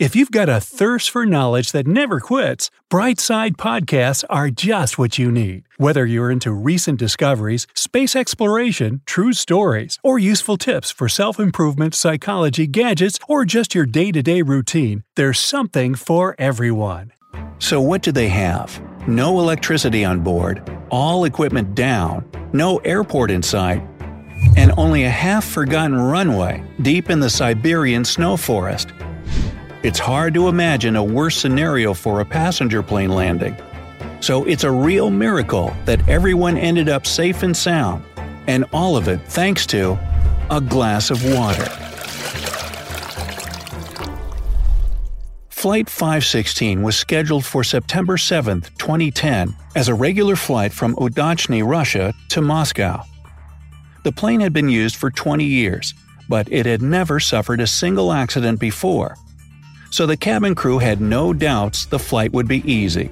If you've got a thirst for knowledge that never quits, Brightside Podcasts are just what you need. Whether you're into recent discoveries, space exploration, true stories, or useful tips for self improvement, psychology, gadgets, or just your day to day routine, there's something for everyone. So, what do they have? No electricity on board, all equipment down, no airport in sight, and only a half forgotten runway deep in the Siberian snow forest. It's hard to imagine a worse scenario for a passenger plane landing. So it's a real miracle that everyone ended up safe and sound, and all of it thanks to a glass of water. Flight 516 was scheduled for September 7, 2010, as a regular flight from Udachny, Russia, to Moscow. The plane had been used for 20 years, but it had never suffered a single accident before so the cabin crew had no doubts the flight would be easy.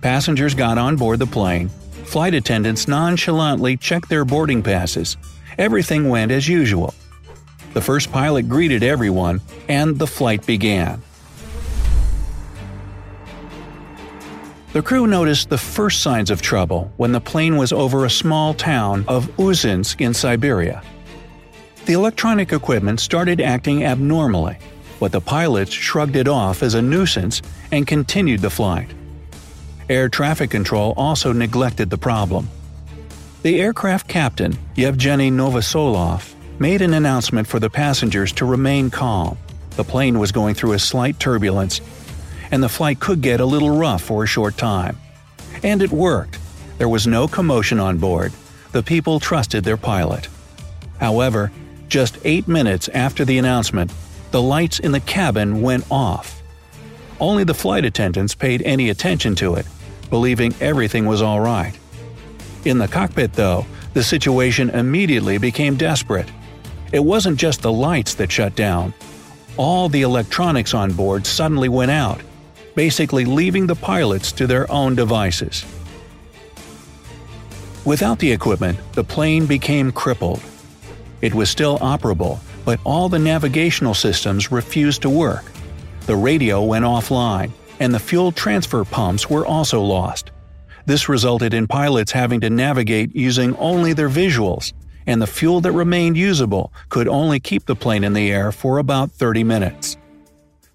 Passengers got on board the plane, flight attendants nonchalantly checked their boarding passes. Everything went as usual. The first pilot greeted everyone, and the flight began. The crew noticed the first signs of trouble when the plane was over a small town of Usinsk in Siberia. The electronic equipment started acting abnormally but the pilots shrugged it off as a nuisance and continued the flight. Air traffic control also neglected the problem. The aircraft captain, Yevgeny Novoselov, made an announcement for the passengers to remain calm. The plane was going through a slight turbulence, and the flight could get a little rough for a short time. And it worked. There was no commotion on board. The people trusted their pilot. However, just eight minutes after the announcement, the lights in the cabin went off. Only the flight attendants paid any attention to it, believing everything was alright. In the cockpit, though, the situation immediately became desperate. It wasn't just the lights that shut down. All the electronics on board suddenly went out, basically leaving the pilots to their own devices. Without the equipment, the plane became crippled. It was still operable, but all the navigational systems refused to work. The radio went offline, and the fuel transfer pumps were also lost. This resulted in pilots having to navigate using only their visuals, and the fuel that remained usable could only keep the plane in the air for about 30 minutes.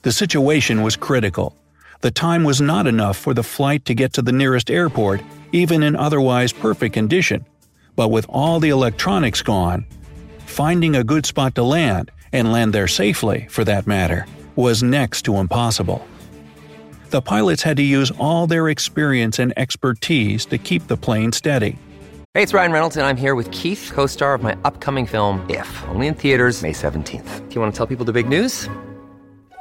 The situation was critical. The time was not enough for the flight to get to the nearest airport, even in otherwise perfect condition. But with all the electronics gone, finding a good spot to land, and land there safely, for that matter, was next to impossible. The pilots had to use all their experience and expertise to keep the plane steady. Hey, it's Ryan Reynolds, and I'm here with Keith, co star of my upcoming film, If, only in theaters, May 17th. Do you want to tell people the big news?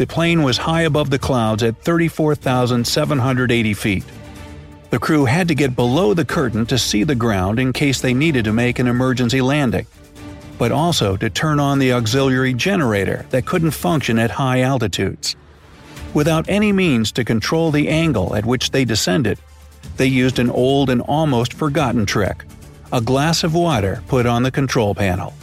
the plane was high above the clouds at 34,780 feet. The crew had to get below the curtain to see the ground in case they needed to make an emergency landing, but also to turn on the auxiliary generator that couldn't function at high altitudes. Without any means to control the angle at which they descended, they used an old and almost forgotten trick a glass of water put on the control panel.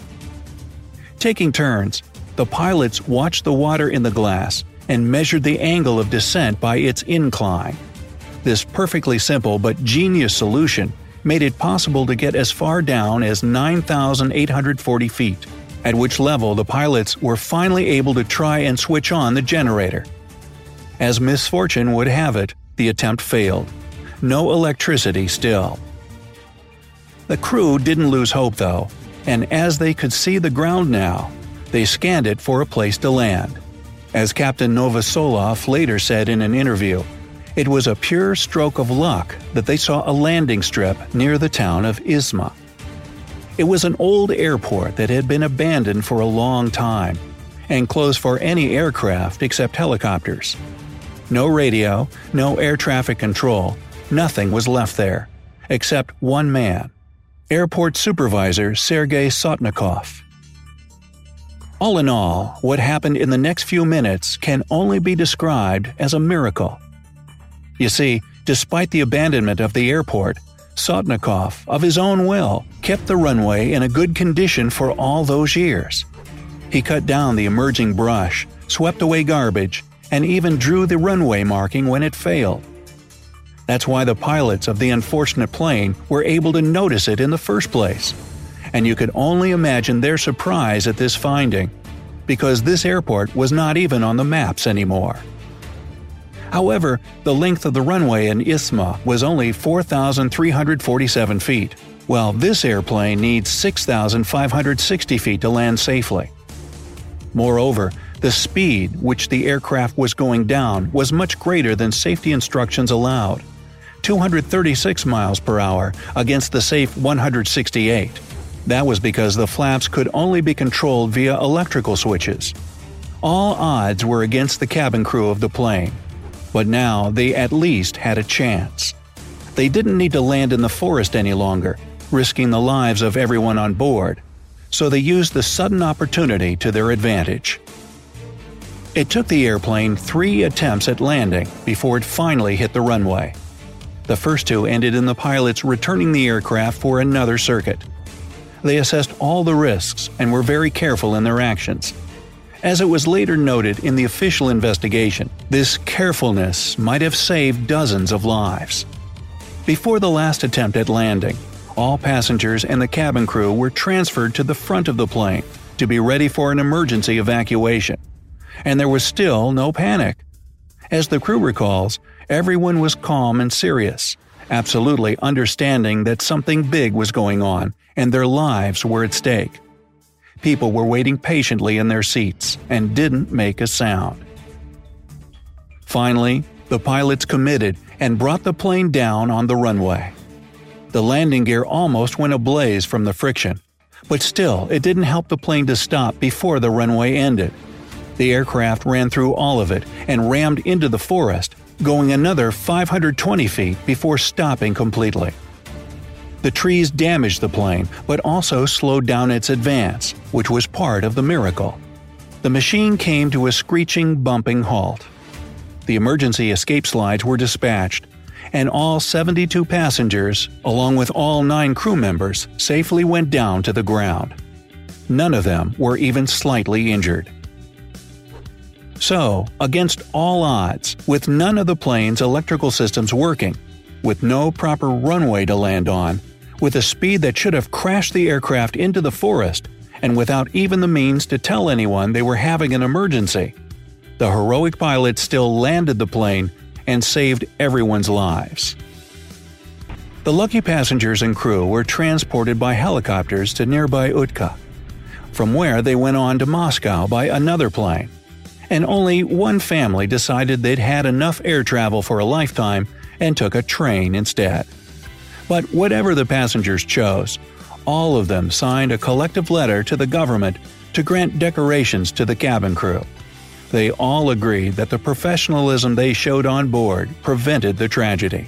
Taking turns, the pilots watched the water in the glass and measured the angle of descent by its incline. This perfectly simple but genius solution made it possible to get as far down as 9,840 feet, at which level the pilots were finally able to try and switch on the generator. As misfortune would have it, the attempt failed. No electricity still. The crew didn't lose hope though, and as they could see the ground now, they scanned it for a place to land. As Captain Novoselov later said in an interview, it was a pure stroke of luck that they saw a landing strip near the town of Izma. It was an old airport that had been abandoned for a long time and closed for any aircraft except helicopters. No radio, no air traffic control, nothing was left there, except one man Airport Supervisor Sergei Sotnikov. All in all, what happened in the next few minutes can only be described as a miracle. You see, despite the abandonment of the airport, Sotnikov, of his own will, kept the runway in a good condition for all those years. He cut down the emerging brush, swept away garbage, and even drew the runway marking when it failed. That's why the pilots of the unfortunate plane were able to notice it in the first place. And you could only imagine their surprise at this finding, because this airport was not even on the maps anymore. However, the length of the runway in Izma was only 4,347 feet, while this airplane needs 6,560 feet to land safely. Moreover, the speed which the aircraft was going down was much greater than safety instructions allowed. 236 miles per hour against the safe 168. That was because the flaps could only be controlled via electrical switches. All odds were against the cabin crew of the plane. But now they at least had a chance. They didn't need to land in the forest any longer, risking the lives of everyone on board. So they used the sudden opportunity to their advantage. It took the airplane three attempts at landing before it finally hit the runway. The first two ended in the pilots returning the aircraft for another circuit. They assessed all the risks and were very careful in their actions. As it was later noted in the official investigation, this carefulness might have saved dozens of lives. Before the last attempt at landing, all passengers and the cabin crew were transferred to the front of the plane to be ready for an emergency evacuation. And there was still no panic. As the crew recalls, Everyone was calm and serious, absolutely understanding that something big was going on and their lives were at stake. People were waiting patiently in their seats and didn't make a sound. Finally, the pilots committed and brought the plane down on the runway. The landing gear almost went ablaze from the friction, but still it didn't help the plane to stop before the runway ended. The aircraft ran through all of it and rammed into the forest, going another 520 feet before stopping completely. The trees damaged the plane, but also slowed down its advance, which was part of the miracle. The machine came to a screeching, bumping halt. The emergency escape slides were dispatched, and all 72 passengers, along with all nine crew members, safely went down to the ground. None of them were even slightly injured. So, against all odds, with none of the plane's electrical systems working, with no proper runway to land on, with a speed that should have crashed the aircraft into the forest, and without even the means to tell anyone they were having an emergency, the heroic pilot still landed the plane and saved everyone's lives. The lucky passengers and crew were transported by helicopters to nearby Ukhta, from where they went on to Moscow by another plane and only one family decided they'd had enough air travel for a lifetime and took a train instead. But whatever the passengers chose, all of them signed a collective letter to the government to grant decorations to the cabin crew. They all agreed that the professionalism they showed on board prevented the tragedy.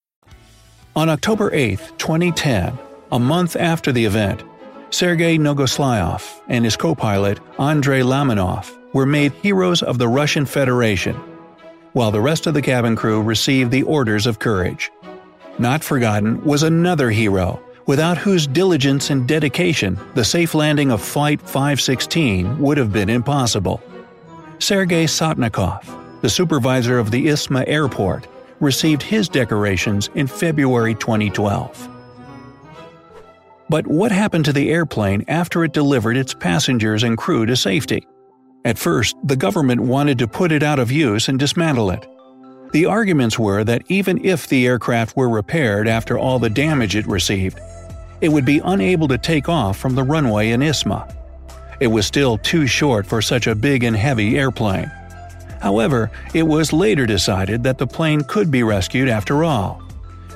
On October 8, 2010, a month after the event, Sergei Nogoslayev and his co pilot Andrei Lamanov were made heroes of the Russian Federation. while the rest of the cabin crew received the Orders of Courage. Not forgotten was another hero, without whose diligence and dedication the safe landing of Flight 516 would have been impossible. Sergei Sotnikov, the supervisor of the Isma airport, received his decorations in February 2012. But what happened to the airplane after it delivered its passengers and crew to safety? At first, the government wanted to put it out of use and dismantle it. The arguments were that even if the aircraft were repaired after all the damage it received, it would be unable to take off from the runway in Isma. It was still too short for such a big and heavy airplane. However, it was later decided that the plane could be rescued after all.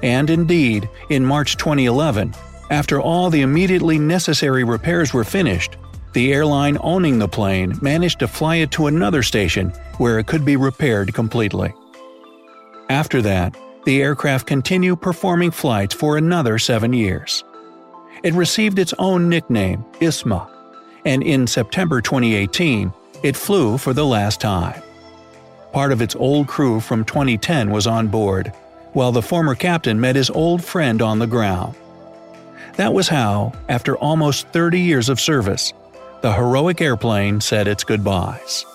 And indeed, in March 2011, after all the immediately necessary repairs were finished, the airline owning the plane managed to fly it to another station where it could be repaired completely. After that, the aircraft continued performing flights for another seven years. It received its own nickname, ISMA, and in September 2018, it flew for the last time. Part of its old crew from 2010 was on board, while the former captain met his old friend on the ground. That was how, after almost 30 years of service, the heroic airplane said its goodbyes.